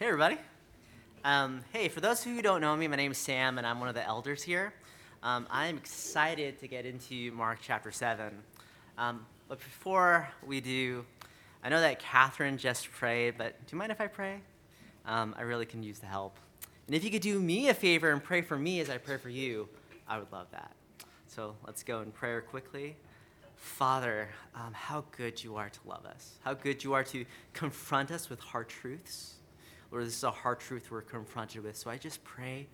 Hey, everybody. Um, hey, for those who don't know me, my name is Sam, and I'm one of the elders here. Um, I'm excited to get into Mark chapter 7. Um, but before we do, I know that Catherine just prayed, but do you mind if I pray? Um, I really can use the help. And if you could do me a favor and pray for me as I pray for you, I would love that. So let's go in prayer quickly. Father, um, how good you are to love us, how good you are to confront us with hard truths. Lord, this is a hard truth we're confronted with. So I just pray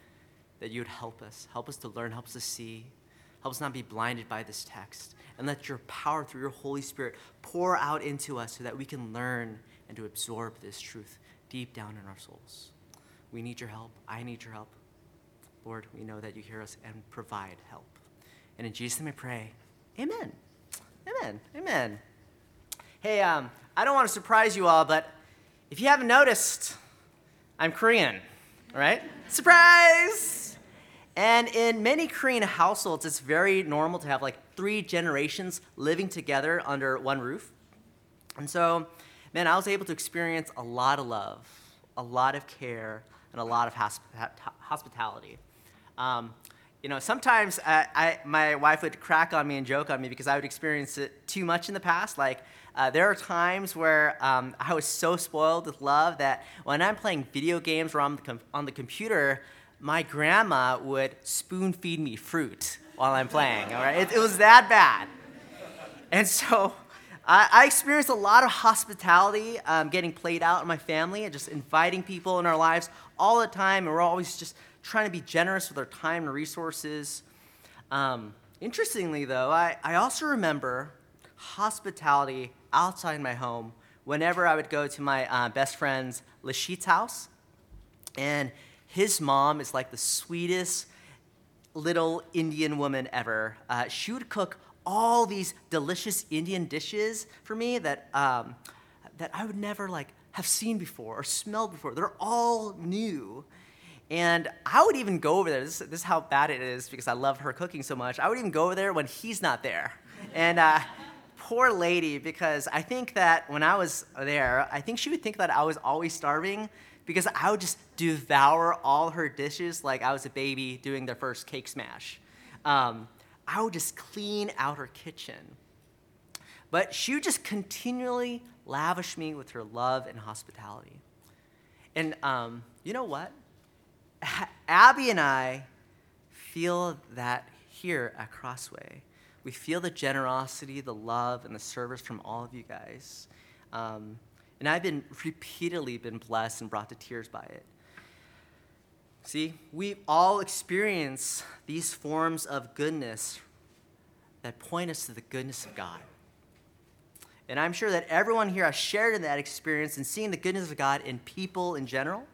that you would help us, help us to learn, help us to see, help us not be blinded by this text, and let your power through your Holy Spirit pour out into us so that we can learn and to absorb this truth deep down in our souls. We need your help. I need your help. Lord, we know that you hear us and provide help. And in Jesus' name I pray, amen. Amen. Amen. Hey, um, I don't want to surprise you all, but if you haven't noticed, I'm Korean, right? Surprise! And in many Korean households, it's very normal to have like three generations living together under one roof. And so, man, I was able to experience a lot of love, a lot of care, and a lot of hosp- hospitality. Um, you know, sometimes I, I, my wife would crack on me and joke on me because I would experience it too much in the past. Like, uh, there are times where um, I was so spoiled with love that when I'm playing video games or on the, com- on the computer, my grandma would spoon feed me fruit while I'm playing. All right, it, it was that bad. And so I, I experienced a lot of hospitality um, getting played out in my family and just inviting people in our lives all the time. And we're always just trying to be generous with our time and resources. Um, interestingly, though, I, I also remember hospitality outside my home whenever I would go to my uh, best friend's Lashit's house. And his mom is like the sweetest little Indian woman ever. Uh, she would cook all these delicious Indian dishes for me that, um, that I would never like have seen before or smelled before. They're all new. And I would even go over there. This, this, is how bad it is because I love her cooking so much. I would even go over there when he's not there. And uh, poor lady because I think that when I was there, I think she would think that I was always starving because I would just devour all her dishes like I was a baby doing their first cake smash. Um, I would just clean out her kitchen. But she would just continually lavish me with her love and hospitality. And um, you know what? Abby and I feel that here at Crossway. We feel the generosity, the love, and the service from all of you guys. Um, and I've been repeatedly been blessed and brought to tears by it. See, we all experience these forms of goodness that point us to the goodness of God. And I'm sure that everyone here has shared in that experience and seeing the goodness of God in people in general.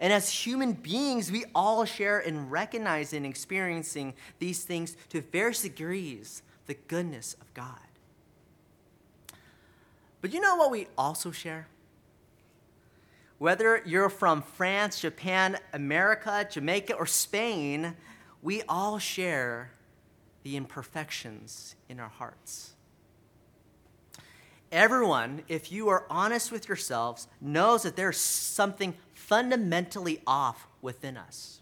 And as human beings, we all share in recognizing and experiencing these things to various degrees the goodness of God. But you know what we also share? Whether you're from France, Japan, America, Jamaica, or Spain, we all share the imperfections in our hearts. Everyone, if you are honest with yourselves, knows that there's something fundamentally off within us.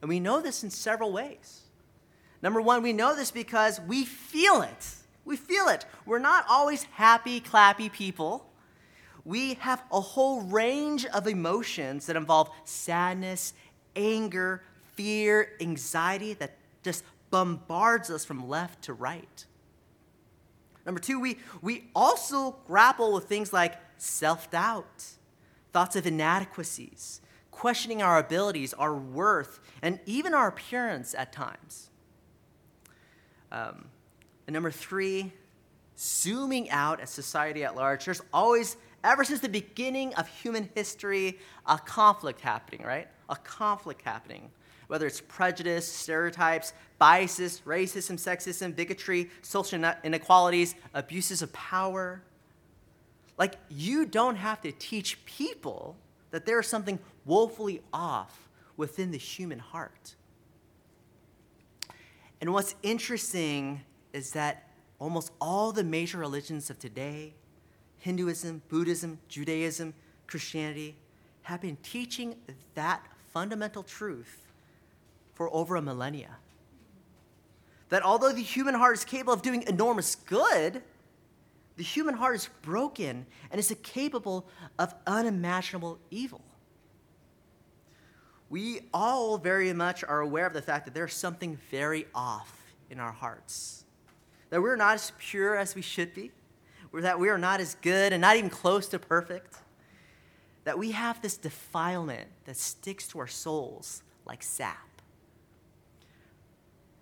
And we know this in several ways. Number one, we know this because we feel it. We feel it. We're not always happy, clappy people. We have a whole range of emotions that involve sadness, anger, fear, anxiety that just bombards us from left to right. Number two, we, we also grapple with things like self doubt, thoughts of inadequacies, questioning our abilities, our worth, and even our appearance at times. Um, and number three, zooming out at society at large, there's always, ever since the beginning of human history, a conflict happening, right? A conflict happening. Whether it's prejudice, stereotypes, biases, racism, sexism, bigotry, social inequalities, abuses of power, like, you don't have to teach people that there is something woefully off within the human heart. And what's interesting is that almost all the major religions of today Hinduism, Buddhism, Judaism, Christianity have been teaching that fundamental truth for over a millennia. That although the human heart is capable of doing enormous good, the human heart is broken and is capable of unimaginable evil. We all very much are aware of the fact that there's something very off in our hearts, that we're not as pure as we should be, or that we are not as good and not even close to perfect, that we have this defilement that sticks to our souls like sap.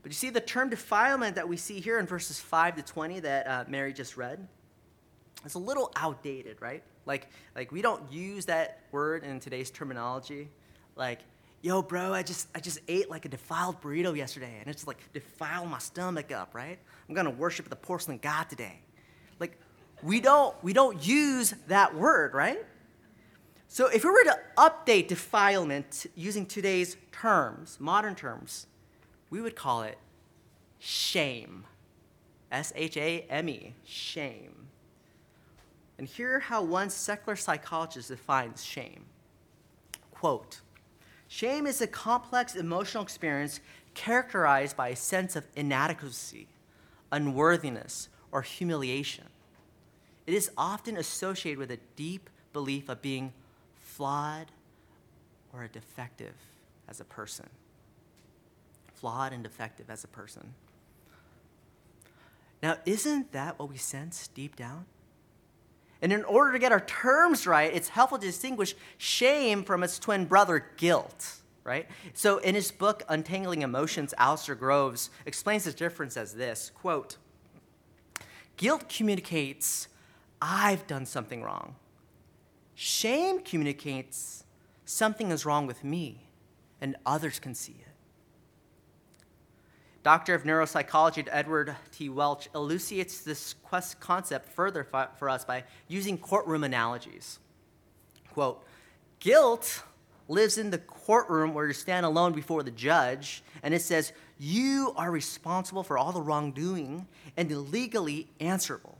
But you see, the term defilement that we see here in verses 5 to 20 that uh, Mary just read, it's a little outdated, right? Like, like we don't use that word in today's terminology. Like, yo, bro, I just, I just ate like a defiled burrito yesterday, and it's like defiled my stomach up, right? I'm gonna worship the porcelain god today. Like, we don't, we don't use that word, right? So if we were to update defilement using today's terms, modern terms, we would call it shame. S H A M E, shame. And hear how one secular psychologist defines shame. Quote Shame is a complex emotional experience characterized by a sense of inadequacy, unworthiness, or humiliation. It is often associated with a deep belief of being flawed or defective as a person. Flawed and defective as a person. Now, isn't that what we sense deep down? And in order to get our terms right, it's helpful to distinguish shame from its twin brother, guilt, right? So in his book, Untangling Emotions, Alasdair Groves explains the difference as this quote, Guilt communicates, I've done something wrong. Shame communicates something is wrong with me, and others can see it. Doctor of Neuropsychology Edward T. Welch elucidates this concept further for us by using courtroom analogies. Quote, guilt lives in the courtroom where you stand alone before the judge, and it says, You are responsible for all the wrongdoing and legally answerable.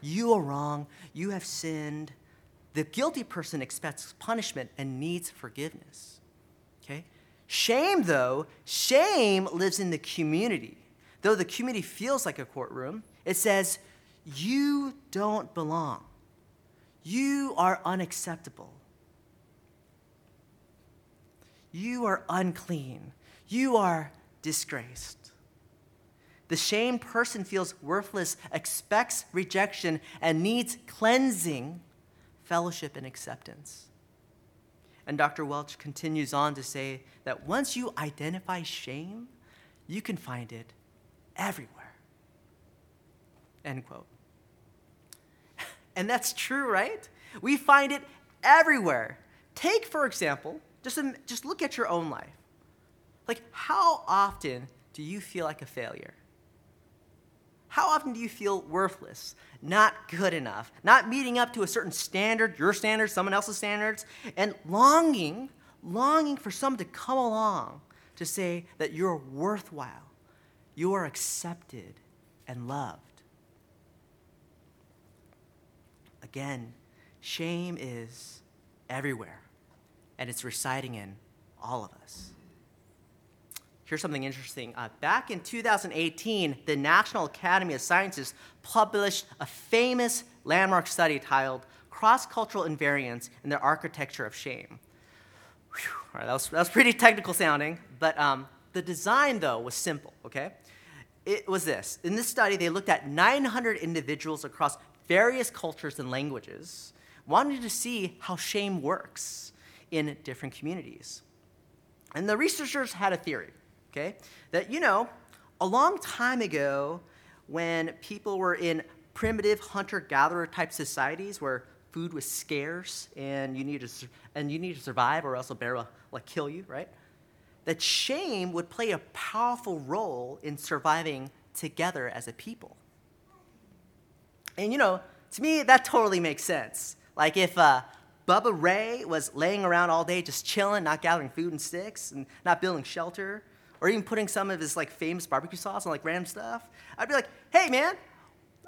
You are wrong, you have sinned, the guilty person expects punishment and needs forgiveness. Okay? Shame, though, shame lives in the community. Though the community feels like a courtroom, it says, You don't belong. You are unacceptable. You are unclean. You are disgraced. The shamed person feels worthless, expects rejection, and needs cleansing fellowship, and acceptance. And Dr. Welch continues on to say that once you identify shame, you can find it everywhere. End quote. And that's true, right? We find it everywhere. Take, for example, just, just look at your own life. Like, how often do you feel like a failure? How often do you feel worthless, not good enough, not meeting up to a certain standard, your standards, someone else's standards, and longing, longing for someone to come along to say that you're worthwhile, you are accepted and loved? Again, shame is everywhere, and it's residing in all of us. Here's something interesting. Uh, back in 2018, the National Academy of Sciences published a famous landmark study titled Cross Cultural Invariance in the Architecture of Shame. Whew, all right, that, was, that was pretty technical sounding, but um, the design, though, was simple, okay? It was this. In this study, they looked at 900 individuals across various cultures and languages, wanted to see how shame works in different communities. And the researchers had a theory okay? That, you know, a long time ago, when people were in primitive hunter gatherer type societies where food was scarce and you need to, and you need to survive or else a bear will like, kill you, right? That shame would play a powerful role in surviving together as a people. And you know, to me, that totally makes sense. Like if uh, Bubba Ray was laying around all day just chilling, not gathering food and sticks, and not building shelter, or even putting some of his like famous barbecue sauce on like random stuff, I'd be like, hey man,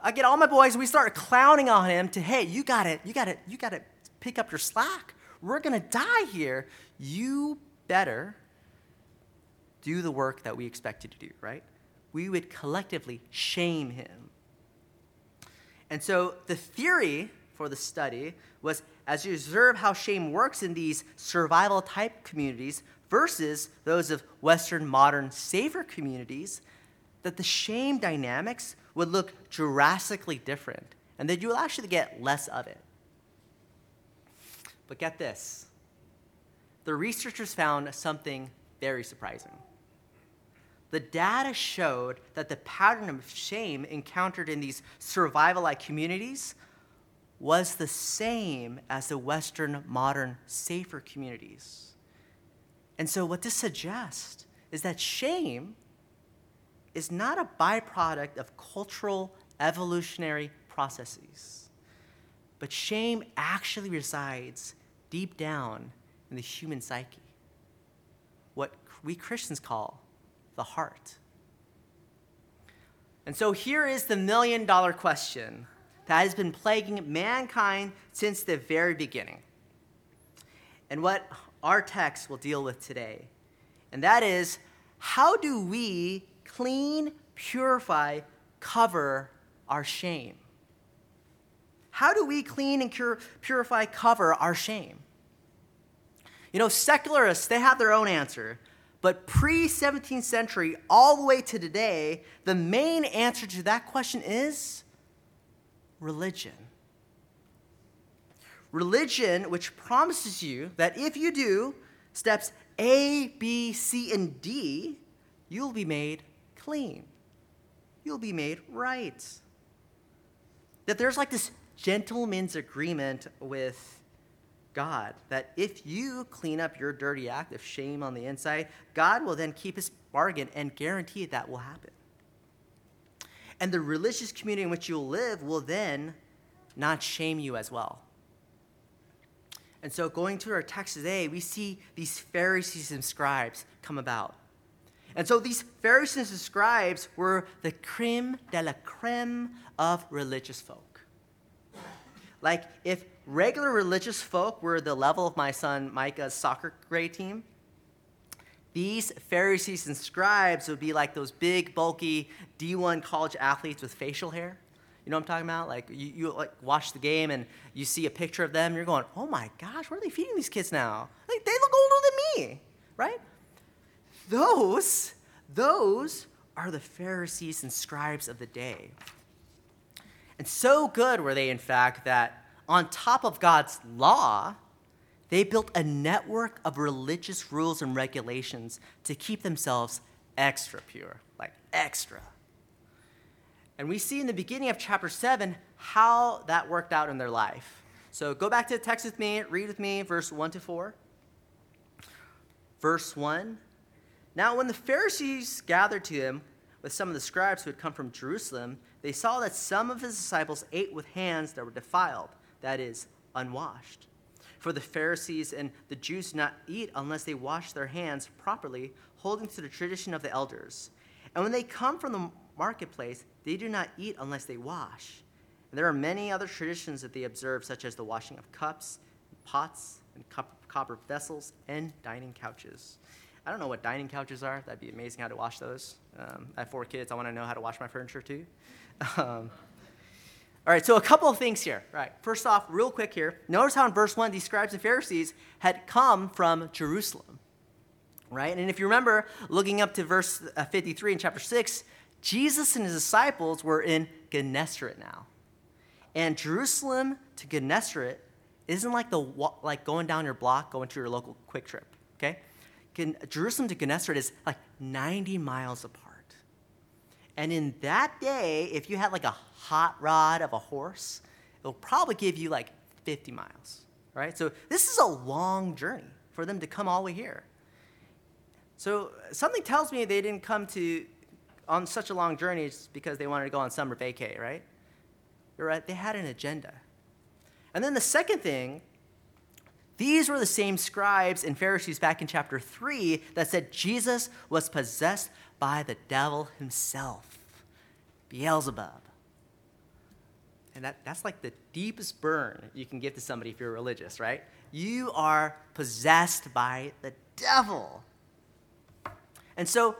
I get all my boys we start clowning on him to, hey, you got it, you got it, you got to pick up your slack, we're going to die here. You better do the work that we expect you to do, right? We would collectively shame him. And so the theory for the study was as you observe how shame works in these survival type communities versus those of Western modern safer communities, that the shame dynamics would look drastically different and that you will actually get less of it. But get this the researchers found something very surprising. The data showed that the pattern of shame encountered in these survival like communities was the same as the Western modern safer communities. And so, what this suggests is that shame is not a byproduct of cultural evolutionary processes, but shame actually resides deep down in the human psyche, what we Christians call the heart. And so here is the million dollar question that has been plaguing mankind since the very beginning. And what our text will deal with today. And that is how do we clean, purify, cover our shame? How do we clean and cure, purify, cover our shame? You know, secularists, they have their own answer. But pre 17th century, all the way to today, the main answer to that question is religion. Religion, which promises you that if you do steps A, B, C, and D, you'll be made clean. You'll be made right. That there's like this gentleman's agreement with God that if you clean up your dirty act of shame on the inside, God will then keep his bargain and guarantee that will happen. And the religious community in which you'll live will then not shame you as well. And so, going to our text today, we see these Pharisees and scribes come about. And so, these Pharisees and scribes were the creme de la creme of religious folk. Like, if regular religious folk were the level of my son Micah's soccer grade team, these Pharisees and scribes would be like those big, bulky D1 college athletes with facial hair. You know what I'm talking about? Like you, you like watch the game and you see a picture of them, you're going, "Oh my gosh, where are they feeding these kids now? Like they look older than me, right?" Those, those are the Pharisees and scribes of the day. And so good were they, in fact, that on top of God's law, they built a network of religious rules and regulations to keep themselves extra pure, like extra. And we see in the beginning of chapter 7 how that worked out in their life. So go back to the text with me, read with me, verse 1 to 4. Verse 1 Now, when the Pharisees gathered to him with some of the scribes who had come from Jerusalem, they saw that some of his disciples ate with hands that were defiled, that is, unwashed. For the Pharisees and the Jews do not eat unless they wash their hands properly, holding to the tradition of the elders. And when they come from the marketplace, they do not eat unless they wash. And there are many other traditions that they observe, such as the washing of cups, and pots, and copper vessels, and dining couches. I don't know what dining couches are. That'd be amazing how to wash those. Um, I have four kids. I want to know how to wash my furniture too. Um, all right, so a couple of things here. Right, first off, real quick here. Notice how in verse 1, these scribes and Pharisees had come from Jerusalem. Right? And if you remember, looking up to verse uh, 53 in chapter 6, Jesus and his disciples were in Gennesaret now. And Jerusalem to Gennesaret isn't like, the, like going down your block, going to your local QuikTrip, okay? Jerusalem to Gennesaret is like 90 miles apart. And in that day, if you had like a hot rod of a horse, it'll probably give you like 50 miles, right? So this is a long journey for them to come all the way here. So something tells me they didn't come to on such a long journey because they wanted to go on summer vacay, right? Right, they had an agenda. And then the second thing, these were the same scribes and Pharisees back in chapter 3 that said Jesus was possessed by the devil himself, Beelzebub. And that, that's like the deepest burn you can give to somebody if you're religious, right? You are possessed by the devil. And so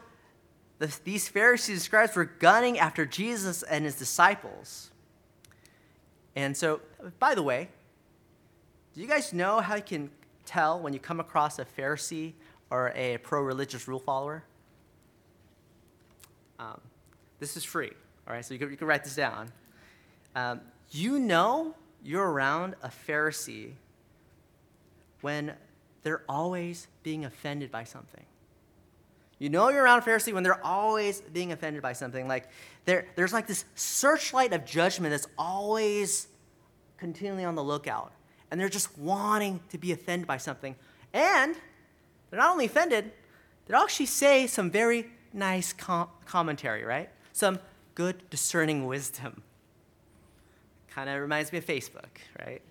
the, these Pharisees and scribes were gunning after Jesus and his disciples. And so, by the way, do you guys know how you can tell when you come across a Pharisee or a pro religious rule follower? Um, this is free, all right? So you can, you can write this down. Um, you know you're around a Pharisee when they're always being offended by something. You know you're around a Pharisee when they're always being offended by something. Like there's like this searchlight of judgment that's always continually on the lookout. And they're just wanting to be offended by something. And they're not only offended, they'll actually say some very nice com- commentary, right? Some good discerning wisdom. Kind of reminds me of Facebook, right?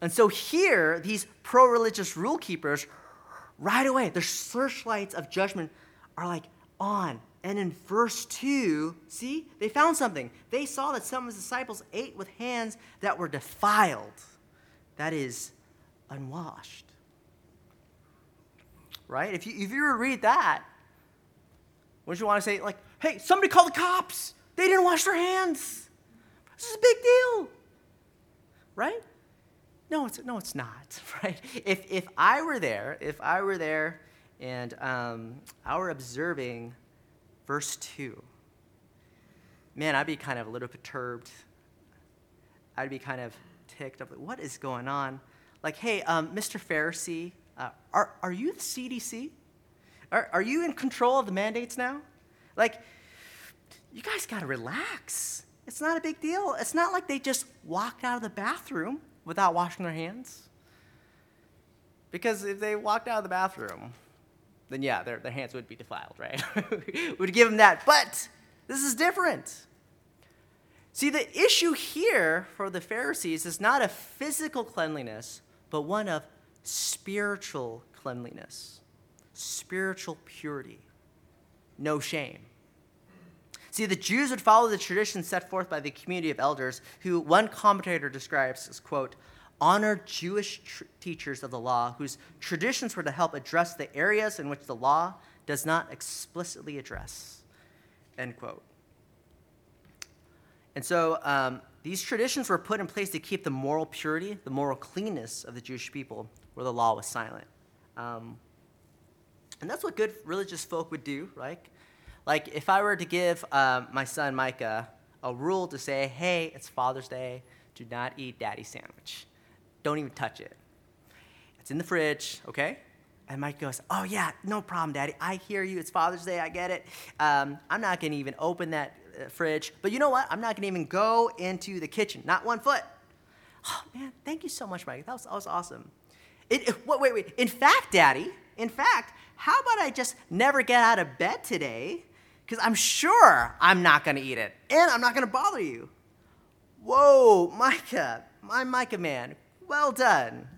And so here, these pro religious rule keepers, right away, The searchlights of judgment are like on. And in verse 2, see, they found something. They saw that some of his disciples ate with hands that were defiled, that is, unwashed. Right? If you, if you were to read that, wouldn't you want to say, like, hey, somebody call the cops? They didn't wash their hands. This is a big deal. Right? No, it's, no, it's not, right? If, if I were there, if I were there and um, I were observing verse 2, man, I'd be kind of a little perturbed. I'd be kind of ticked up. Like, what is going on? Like, hey, um, Mr. Pharisee, uh, are, are you the CDC? Are, are you in control of the mandates now? Like, you guys got to relax. It's not a big deal. It's not like they just walked out of the bathroom without washing their hands. Because if they walked out of the bathroom, then yeah, their, their hands would be defiled, right? We'd give them that. But this is different. See, the issue here for the Pharisees is not a physical cleanliness, but one of spiritual cleanliness, spiritual purity, no shame. See, the Jews would follow the tradition set forth by the community of elders, who one commentator describes as, quote, honored Jewish tr- teachers of the law whose traditions were to help address the areas in which the law does not explicitly address, end quote. And so um, these traditions were put in place to keep the moral purity, the moral cleanness of the Jewish people where the law was silent. Um, and that's what good religious folk would do, right? Like, if I were to give um, my son Micah a rule to say, hey, it's Father's Day, do not eat daddy's sandwich. Don't even touch it. It's in the fridge, okay? And Mike goes, Oh, yeah, no problem, Daddy. I hear you. It's Father's Day. I get it. Um, I'm not going to even open that uh, fridge. But you know what? I'm not going to even go into the kitchen. Not one foot. Oh, man, thank you so much, Mike. That was, that was awesome. It, it, wait, wait, wait. In fact, Daddy, in fact, how about I just never get out of bed today because I'm sure I'm not going to eat it and I'm not going to bother you. Whoa, Micah, my Micah man, well done.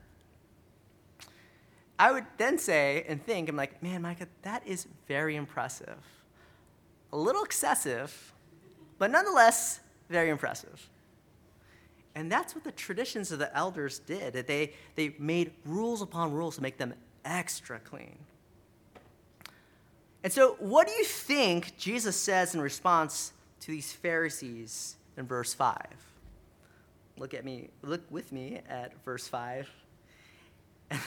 I would then say and think, I'm like, man, Micah, that is very impressive. A little excessive, but nonetheless, very impressive. And that's what the traditions of the elders did. They, they made rules upon rules to make them extra clean. And so, what do you think Jesus says in response to these Pharisees in verse 5? Look at me, look with me at verse 5.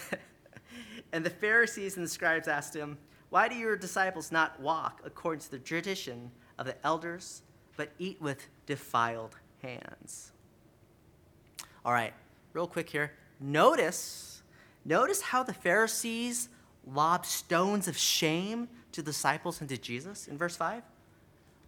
and the Pharisees and the scribes asked him, Why do your disciples not walk according to the tradition of the elders, but eat with defiled hands? All right, real quick here. Notice, notice how the Pharisees lob stones of shame to disciples and to Jesus in verse 5?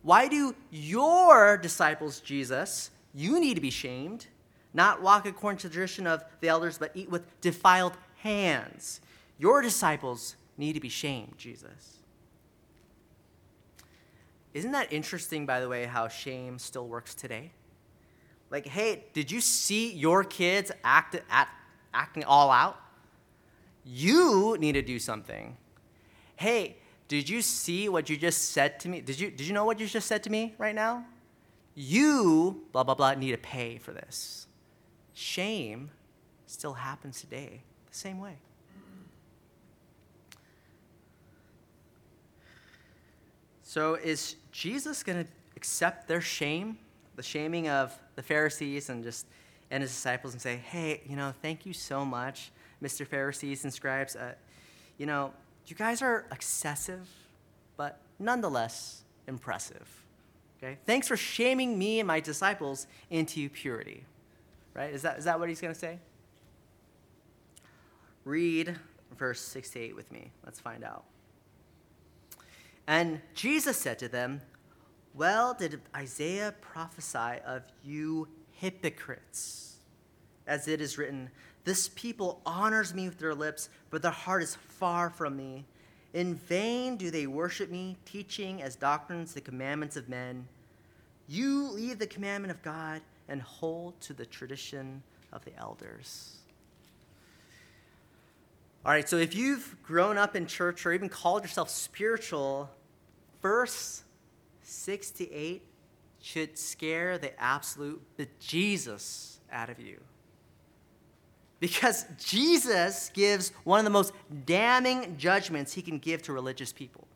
Why do your disciples, Jesus, you need to be shamed, not walk according to the tradition of the elders, but eat with defiled hands? Your disciples need to be shamed, Jesus. Isn't that interesting, by the way, how shame still works today? Like, hey, did you see your kids act, at, acting all out? You need to do something. Hey, did you see what you just said to me? Did you, did you know what you just said to me right now? you, blah, blah, blah, need to pay for this. Shame still happens today the same way. So, is Jesus going to accept their shame, the shaming of the Pharisees and just and his disciples, and say, "Hey, you know, thank you so much, Mr. Pharisees and scribes. Uh, you know, you guys are excessive, but nonetheless impressive. Okay? Thanks for shaming me and my disciples into purity. Right? Is that, is that what he's going to say? Read verse 6 to 8 with me. Let's find out. And Jesus said to them, Well, did Isaiah prophesy of you hypocrites? As it is written, This people honors me with their lips, but their heart is far from me. In vain do they worship me, teaching as doctrines the commandments of men. You leave the commandment of God and hold to the tradition of the elders. All right, so if you've grown up in church or even called yourself spiritual, verse 6 to 8 should scare the absolute bejesus out of you. Because Jesus gives one of the most damning judgments he can give to religious people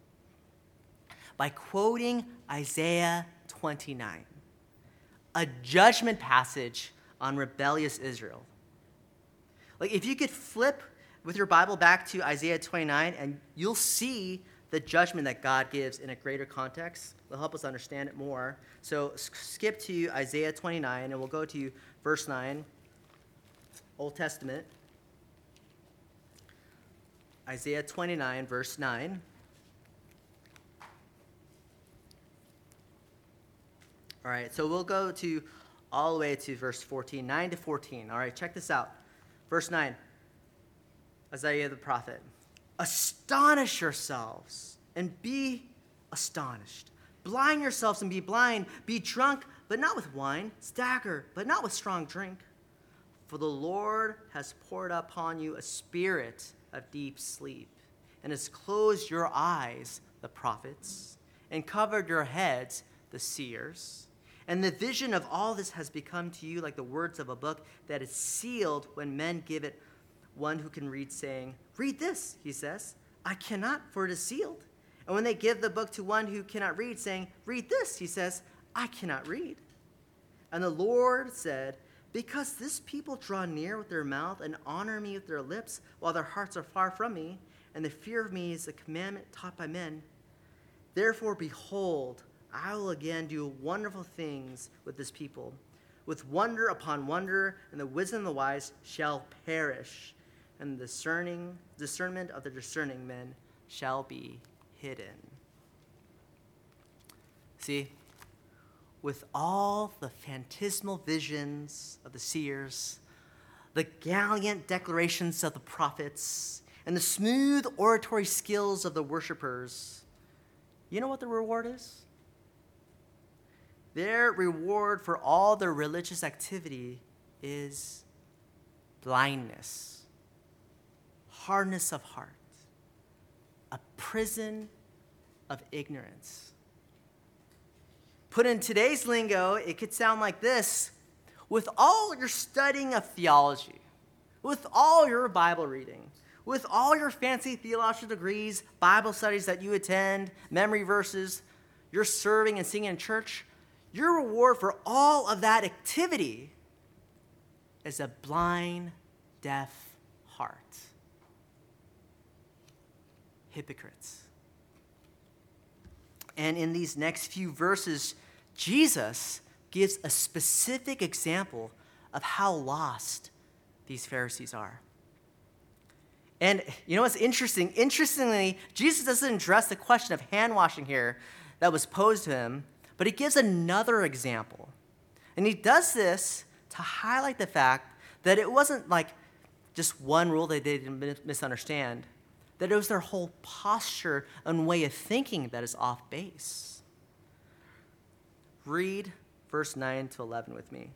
by quoting Isaiah 29, a judgment passage on rebellious Israel. Like, if you could flip with your Bible back to Isaiah 29, and you'll see the judgment that God gives in a greater context. It'll help us understand it more. So, skip to Isaiah 29, and we'll go to verse 9. Old Testament, Isaiah 29, verse 9. All right, so we'll go to all the way to verse 14, 9 to 14. All right, check this out. Verse 9, Isaiah the prophet. Astonish yourselves and be astonished. Blind yourselves and be blind. Be drunk, but not with wine. Stagger, but not with strong drink. For the Lord has poured upon you a spirit of deep sleep, and has closed your eyes, the prophets, and covered your heads, the seers. And the vision of all this has become to you like the words of a book that is sealed when men give it one who can read, saying, Read this, he says. I cannot, for it is sealed. And when they give the book to one who cannot read, saying, Read this, he says, I cannot read. And the Lord said, because this people draw near with their mouth and honor me with their lips, while their hearts are far from me, and the fear of me is a commandment taught by men. Therefore, behold, I will again do wonderful things with this people, with wonder upon wonder, and the wisdom of the wise shall perish, and the discerning discernment of the discerning men shall be hidden. See, with all the phantasmal visions of the seers, the gallant declarations of the prophets, and the smooth oratory skills of the worshippers, you know what the reward is? Their reward for all their religious activity is blindness, hardness of heart, a prison of ignorance. Put in today's lingo, it could sound like this with all your studying of theology, with all your Bible reading, with all your fancy theological degrees, Bible studies that you attend, memory verses, your serving and singing in church, your reward for all of that activity is a blind, deaf heart. Hypocrites. And in these next few verses, Jesus gives a specific example of how lost these Pharisees are. And you know what's interesting? Interestingly, Jesus doesn't address the question of hand washing here that was posed to him, but he gives another example. And he does this to highlight the fact that it wasn't like just one rule that they didn't misunderstand, that it was their whole posture and way of thinking that is off base. Read verse 9 to 11 with me.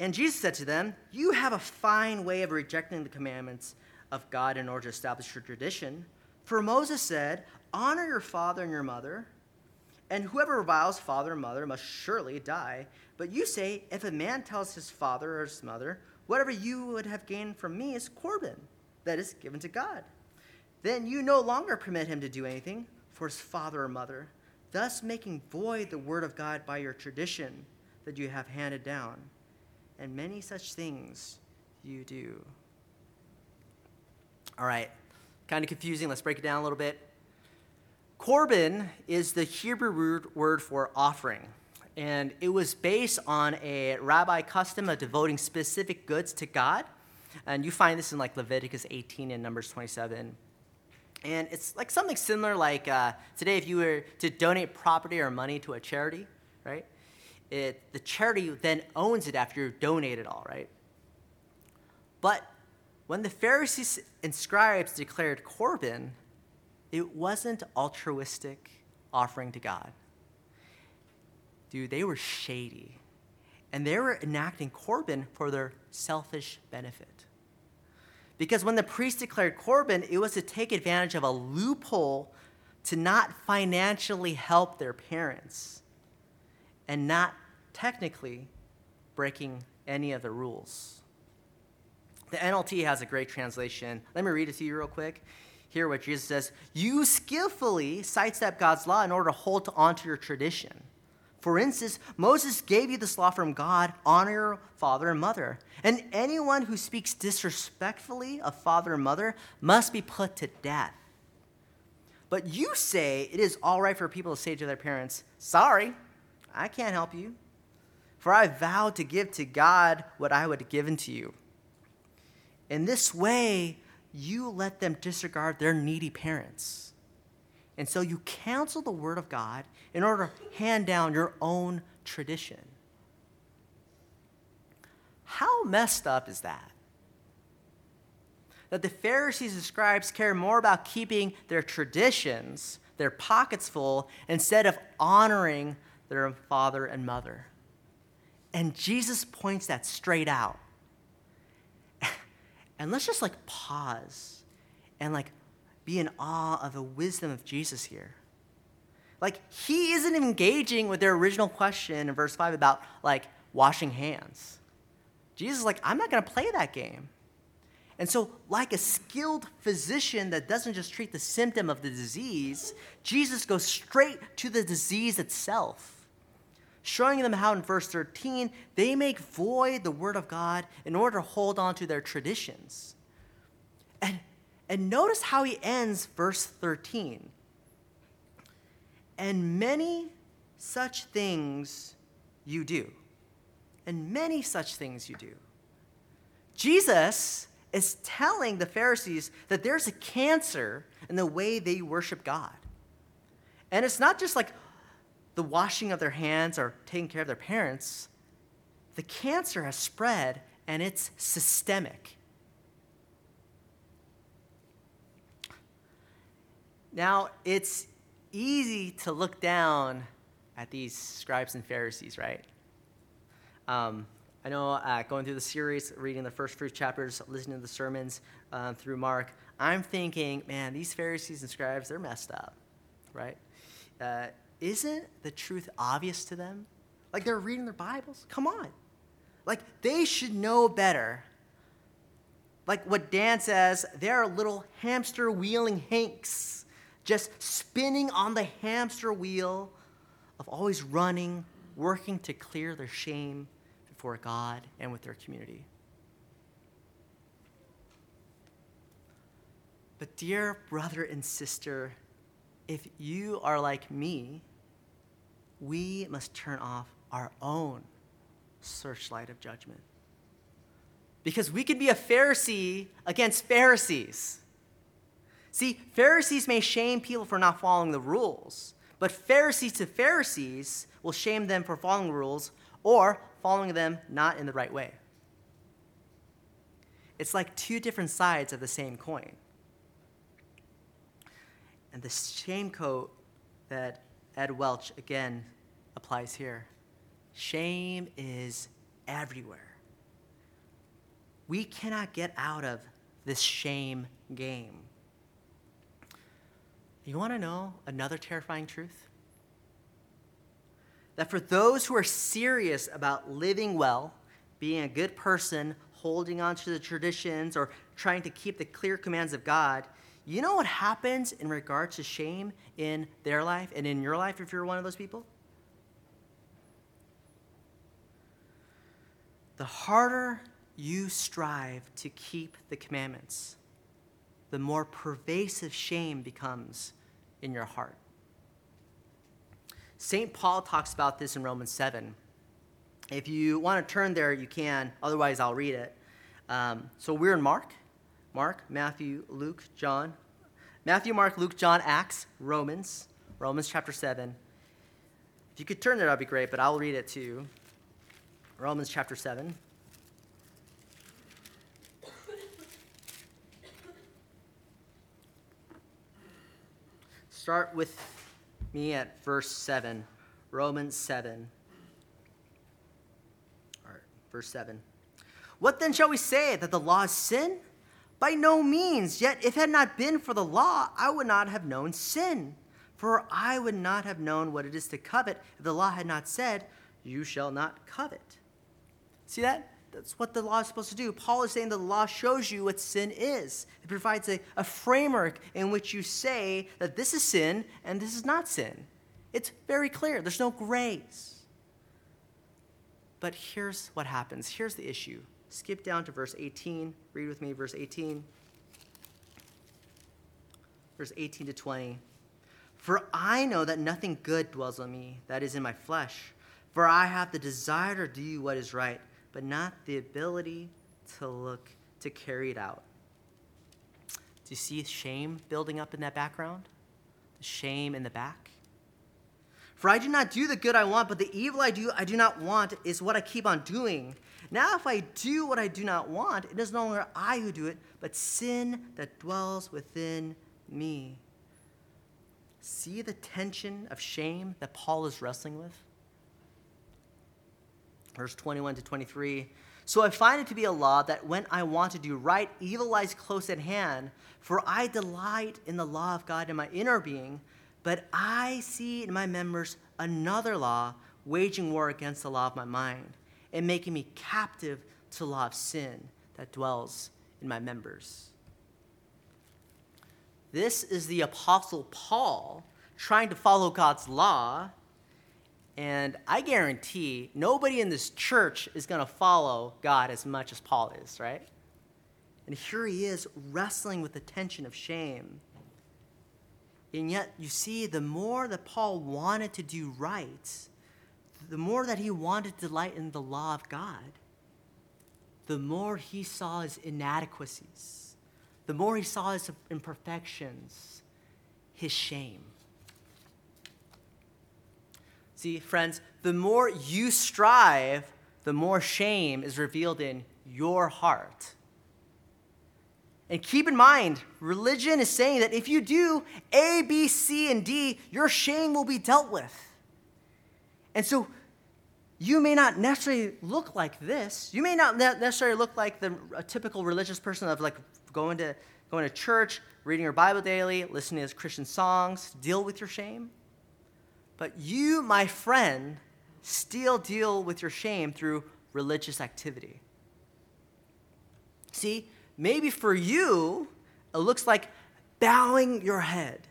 And Jesus said to them, You have a fine way of rejecting the commandments of God in order to establish your tradition. For Moses said, Honor your father and your mother, and whoever reviles father or mother must surely die. But you say, if a man tells his father or his mother, whatever you would have gained from me is Corban, that is given to God, then you no longer permit him to do anything for his father or mother, thus making void the word of God by your tradition that you have handed down. And many such things you do. All right, kind of confusing. Let's break it down a little bit. Corban is the Hebrew word for offering, and it was based on a rabbi custom of devoting specific goods to God. And you find this in like Leviticus 18 and Numbers 27. And it's like something similar like uh, today, if you were to donate property or money to a charity, right? It, the charity then owns it after you donate it all, right? But when the Pharisees and scribes declared Corban, it wasn't altruistic offering to God. Dude, they were shady. And they were enacting Corban for their selfish benefit. Because when the priest declared Corban, it was to take advantage of a loophole to not financially help their parents and not technically breaking any of the rules. The NLT has a great translation. Let me read it to you real quick hear what Jesus says. You skillfully sidestep God's law in order to hold on to your tradition. For instance, Moses gave you this law from God honor your father and mother. And anyone who speaks disrespectfully of father and mother must be put to death. But you say it is all right for people to say to their parents, Sorry, I can't help you. For I vowed to give to God what I would have given to you. In this way, you let them disregard their needy parents. And so you cancel the word of God in order to hand down your own tradition. How messed up is that? That the Pharisees and scribes care more about keeping their traditions, their pockets full, instead of honoring their father and mother. And Jesus points that straight out. And let's just like pause and like be in awe of the wisdom of Jesus here. Like, he isn't engaging with their original question in verse 5 about like washing hands. Jesus is like, I'm not going to play that game. And so, like a skilled physician that doesn't just treat the symptom of the disease, Jesus goes straight to the disease itself showing them how in verse 13 they make void the word of God in order to hold on to their traditions. And, and notice how he ends verse 13. And many such things you do. And many such things you do. Jesus is telling the Pharisees that there's a cancer in the way they worship God. And it's not just like, the washing of their hands or taking care of their parents, the cancer has spread and it's systemic. Now, it's easy to look down at these scribes and Pharisees, right? Um, I know uh, going through the series, reading the first few chapters, listening to the sermons um, through Mark, I'm thinking, man, these Pharisees and scribes, they're messed up, right? Uh, isn't the truth obvious to them? Like they're reading their Bibles? Come on. Like they should know better. Like what Dan says, they're little hamster wheeling hanks, just spinning on the hamster wheel of always running, working to clear their shame before God and with their community. But, dear brother and sister, if you are like me, we must turn off our own searchlight of judgment. Because we could be a Pharisee against Pharisees. See, Pharisees may shame people for not following the rules, but Pharisees to Pharisees will shame them for following the rules or following them not in the right way. It's like two different sides of the same coin. And the shame coat that Ed Welch again applies here. Shame is everywhere. We cannot get out of this shame game. You want to know another terrifying truth? that for those who are serious about living well, being a good person, holding on to the traditions, or trying to keep the clear commands of God, you know what happens in regard to shame in their life and in your life if you're one of those people? The harder you strive to keep the commandments, the more pervasive shame becomes in your heart. St. Paul talks about this in Romans 7. If you want to turn there, you can. Otherwise, I'll read it. Um, so we're in Mark. Mark, Matthew, Luke, John. Matthew, Mark, Luke, John, Acts, Romans. Romans chapter 7. If you could turn there, that'd be great, but I'll read it too. Romans chapter 7. Start with me at verse 7. Romans 7. All right, verse 7. What then shall we say? That the law is sin? By no means. Yet if it had not been for the law, I would not have known sin. For I would not have known what it is to covet if the law had not said, You shall not covet. See that? That's what the law is supposed to do. Paul is saying the law shows you what sin is. It provides a, a framework in which you say that this is sin and this is not sin. It's very clear, there's no grays. But here's what happens. Here's the issue. Skip down to verse 18. Read with me, verse 18. Verse 18 to 20. For I know that nothing good dwells on me, that is in my flesh. For I have the desire to do what is right but not the ability to look to carry it out. Do you see shame building up in that background? The shame in the back? For I do not do the good I want, but the evil I do, I do not want, is what I keep on doing. Now, if I do what I do not want, it is no longer I who do it, but sin that dwells within me. See the tension of shame that Paul is wrestling with? Verse 21 to 23. So I find it to be a law that when I want to do right, evil lies close at hand. For I delight in the law of God in my inner being, but I see in my members another law waging war against the law of my mind and making me captive to the law of sin that dwells in my members. This is the Apostle Paul trying to follow God's law and I guarantee nobody in this church is going to follow God as much as Paul is, right? And here he is wrestling with the tension of shame. And yet, you see, the more that Paul wanted to do right, the more that he wanted to delight in the law of God, the more he saw his inadequacies, the more he saw his imperfections, his shame. See, friends, the more you strive, the more shame is revealed in your heart. And keep in mind, religion is saying that if you do A, B, C, and D, your shame will be dealt with. And so you may not necessarily look like this. You may not necessarily look like the, a typical religious person of like going to, going to church, reading your Bible daily, listening to Christian songs, deal with your shame. But you, my friend, still deal with your shame through religious activity. See, maybe for you, it looks like bowing your head,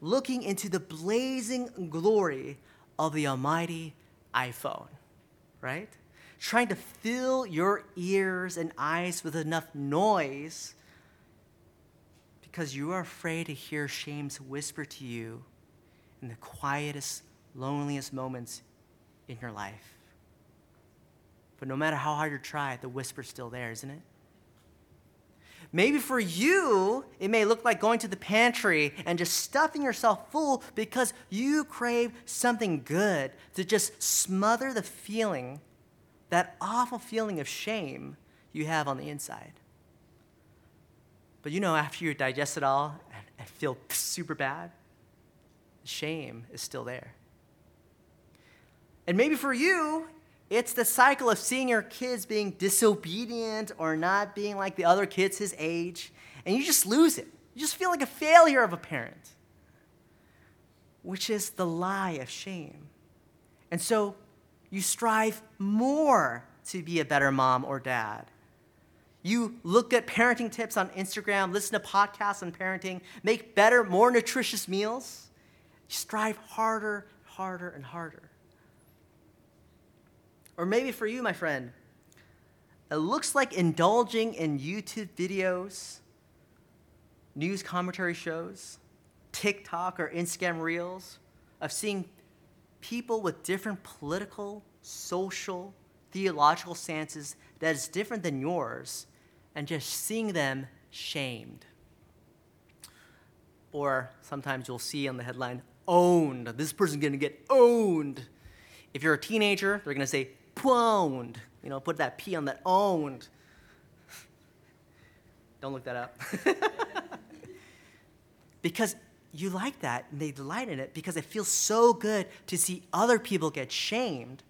looking into the blazing glory of the almighty iPhone, right? Trying to fill your ears and eyes with enough noise because you are afraid to hear shame's whisper to you in the quietest, loneliest moments in your life. But no matter how hard you try, the whisper's still there, isn't it? Maybe for you, it may look like going to the pantry and just stuffing yourself full because you crave something good to just smother the feeling, that awful feeling of shame you have on the inside. But you know, after you digest it all and, feel super bad, shame is still there. And maybe for you, it's the cycle of seeing your kids being disobedient or not being like the other kids his age, and you just lose it. You just feel like a failure of a parent, which is the lie of shame. And so you strive more to be a better mom or dad. You look at parenting tips on Instagram, listen to podcasts on parenting, make better, more nutritious meals. You strive harder, harder, and harder. Or maybe for you, my friend, it looks like indulging in YouTube videos, news commentary shows, TikTok or Instagram reels of seeing people with different political, social, theological stances that is different than yours and just seeing them shamed. Or sometimes you'll see on the headline, owned. This person's gonna get owned. If you're a teenager, they're gonna say, pwned. You know, put that P on that owned. Don't look that up. because you like that and they delight in it because it feels so good to see other people get shamed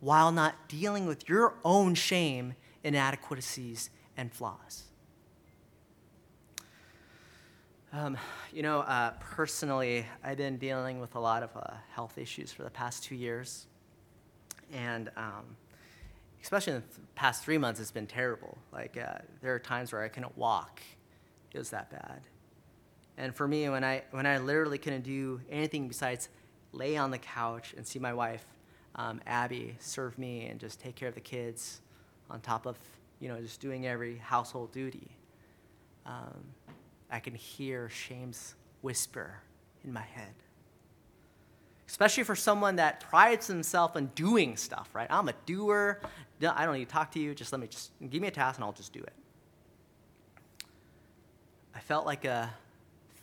while not dealing with your own shame, inadequacies, and flaws. Um, you know, uh, personally, I've been dealing with a lot of uh, health issues for the past two years. And um, especially in the past three months, it's been terrible. Like, uh, there are times where I couldn't walk, it was that bad. And for me, when I, when I literally couldn't do anything besides lay on the couch and see my wife, um, Abby, serve me and just take care of the kids on top of, you know, just doing every household duty, um, I can hear shame's whisper in my head. Especially for someone that prides himself on doing stuff, right? I'm a doer. I don't need to talk to you. Just let me just give me a task and I'll just do it. I felt like a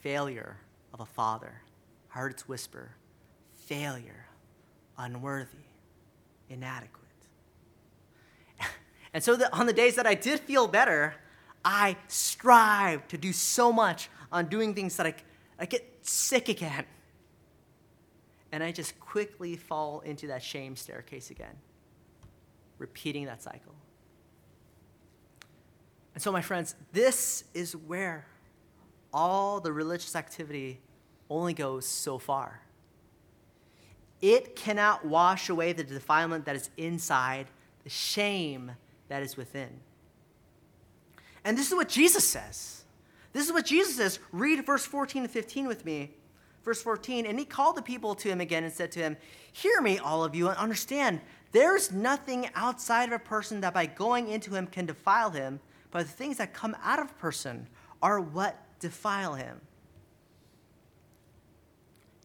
failure of a father. I heard its whisper failure, unworthy, inadequate. and so on the days that I did feel better, I strive to do so much on doing things that I, I get sick again. And I just quickly fall into that shame staircase again, repeating that cycle. And so, my friends, this is where all the religious activity only goes so far. It cannot wash away the defilement that is inside, the shame that is within. And this is what Jesus says. This is what Jesus says. Read verse 14 and 15 with me. Verse 14, and he called the people to him again and said to him, Hear me, all of you, and understand there's nothing outside of a person that by going into him can defile him, but the things that come out of a person are what defile him.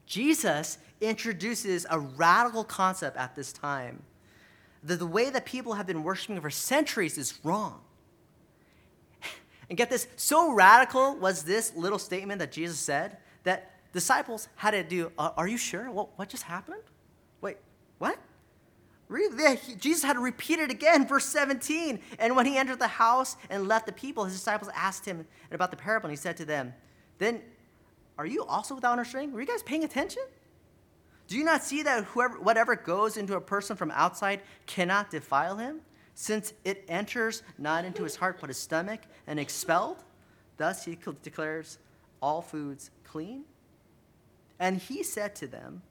Jesus introduces a radical concept at this time that the way that people have been worshiping for centuries is wrong. And get this, so radical was this little statement that Jesus said that disciples had to do, Are you sure? What, what just happened? Wait, what? Jesus had to repeat it again, verse 17. And when he entered the house and left the people, his disciples asked him about the parable, and he said to them, Then are you also without understanding? Were you guys paying attention? Do you not see that whoever, whatever goes into a person from outside cannot defile him, since it enters not into his heart but his stomach and expelled? Thus he declares all foods clean. And he said to them,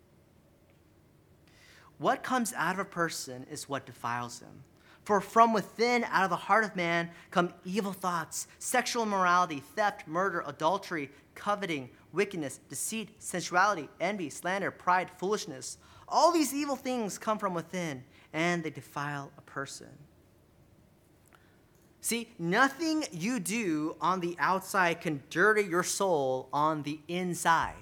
what comes out of a person is what defiles him. For from within, out of the heart of man, come evil thoughts, sexual immorality, theft, murder, adultery, coveting, wickedness, deceit, sensuality, envy, slander, pride, foolishness. All these evil things come from within, and they defile a person. See, nothing you do on the outside can dirty your soul on the inside.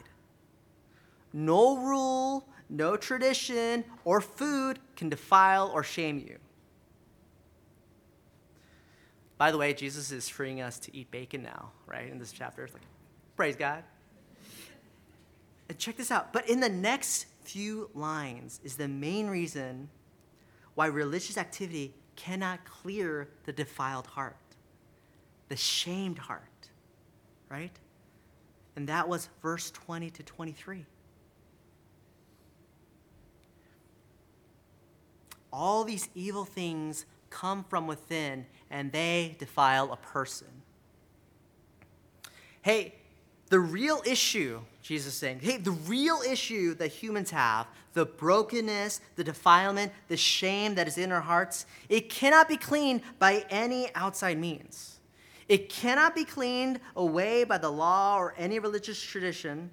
No rule, no tradition or food can defile or shame you. By the way, Jesus is freeing us to eat bacon now, right? In this chapter. It's like, praise God. And check this out. But in the next few lines is the main reason why religious activity cannot clear the defiled heart, the shamed heart, right? And that was verse 20 to 23. all these evil things come from within and they defile a person. Hey, The real issue, Jesus is saying, hey, the real issue that humans have, the brokenness, the defilement, the shame that is in our hearts, it cannot be cleaned by any outside means. It cannot be cleaned away by the law or any religious tradition.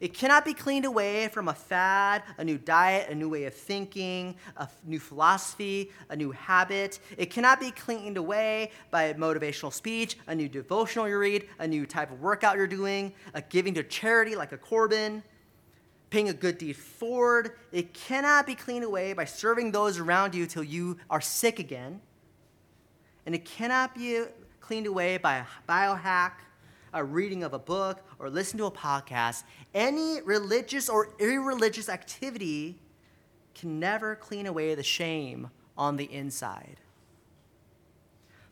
It cannot be cleaned away from a fad, a new diet, a new way of thinking, a new philosophy, a new habit. It cannot be cleaned away by motivational speech, a new devotional you read, a new type of workout you're doing, a giving to charity like a Corban, paying a good deed forward. It cannot be cleaned away by serving those around you till you are sick again. And it cannot be cleaned away by a biohack a reading of a book, or listen to a podcast, any religious or irreligious activity can never clean away the shame on the inside.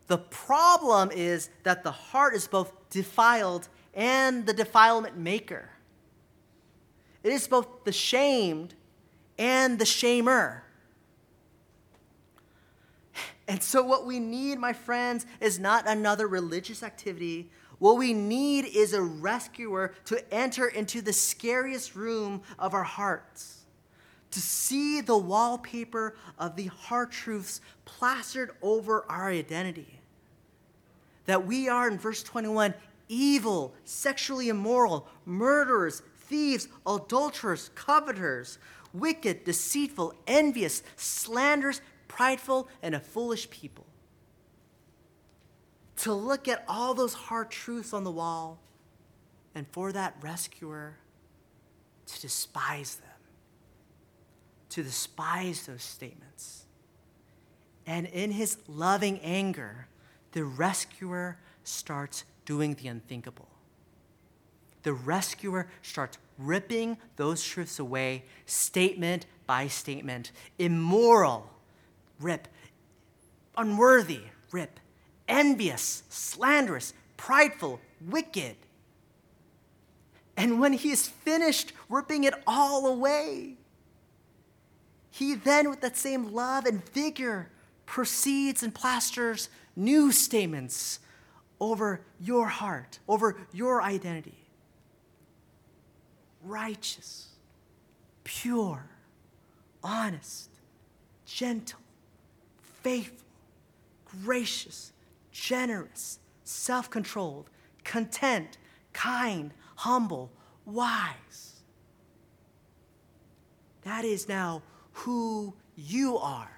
The problem is that the heart is both defiled and the defilement maker. It is both the shamed and the shamer. And so, what we need, my friends, is not another religious activity what we need is a rescuer to enter into the scariest room of our hearts, to see the wallpaper of the hard truths plastered over our identity. That we are, in verse 21, evil, sexually immoral, murderers, thieves, adulterers, coveters, wicked, deceitful, envious, slanderous, prideful, and a foolish people to look at all those hard truths on the wall and for that rescuer to despise them, to despise those statements. And in his loving anger, the rescuer starts doing the unthinkable. The rescuer starts ripping those truths away, statement by statement. Immoral, rip. Unworthy, rip envious, slanderous, prideful, wicked. And when he is finished ripping it all away, he then, with that same love and vigor, proceeds and plasters new statements over your heart, over your identity. Righteous, pure, honest, gentle, faithful, gracious, generous, self controlled, content, kind, humble, wise. That is now who you are.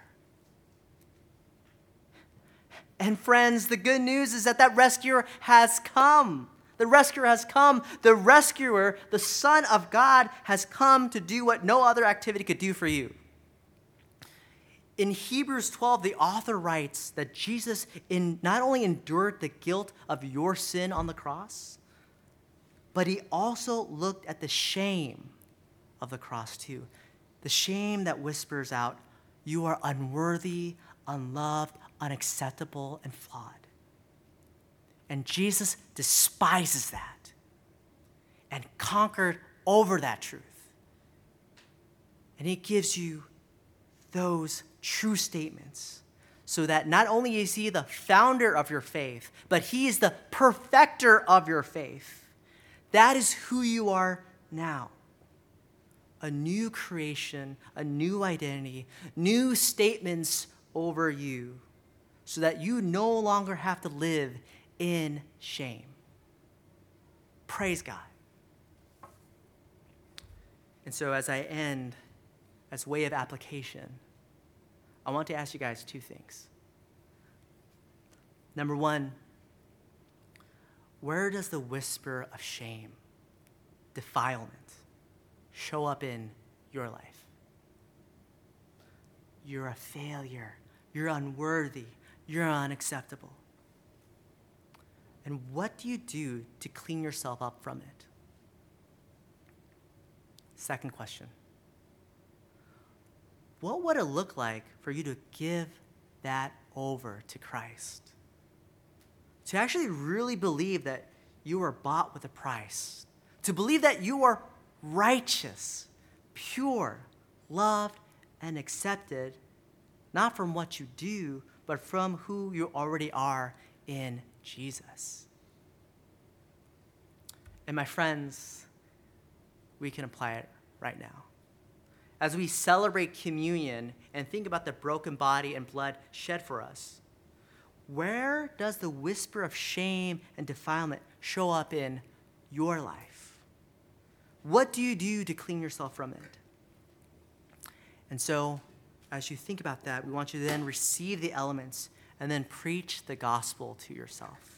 And friends, the good news is that that rescuer has come. The rescuer has come. The rescuer, the Son of God, has come to do what no other activity could do for you in Hebrews 12, the author writes that Jesus in, not only endured the guilt of your sin on the cross, but he also looked at the shame of the cross too. The shame that whispers out, You are unworthy, unloved, unacceptable, and flawed. And Jesus despises that and conquered over that truth. And he gives you those true statements so that not only is he the founder of your faith, but he is the perfecter of your faith. That is who you are now. A new creation, a new identity, new statements over you, so that you no longer have to live in shame. Praise God. And so, as I end, as way of application, I want to ask you guys two things. Number one, where does the whisper of shame, defilement, show up in your life? You're a failure. You're unworthy. You're unacceptable. And what do you do to clean yourself up from it? Second question what would it look like for you to give that over to Christ? To actually really believe that you are bought with a price, to believe that you are righteous, pure, loved, and accepted, not from what you do, but from who you already are in Jesus. And my friends, we can apply it right now. As we celebrate communion and think about the broken body and blood shed for us, where does the whisper of shame and defilement show up in your life? What do you do to clean yourself from it? And so, as you think about that, we want you to then receive the elements and then preach the gospel to yourself.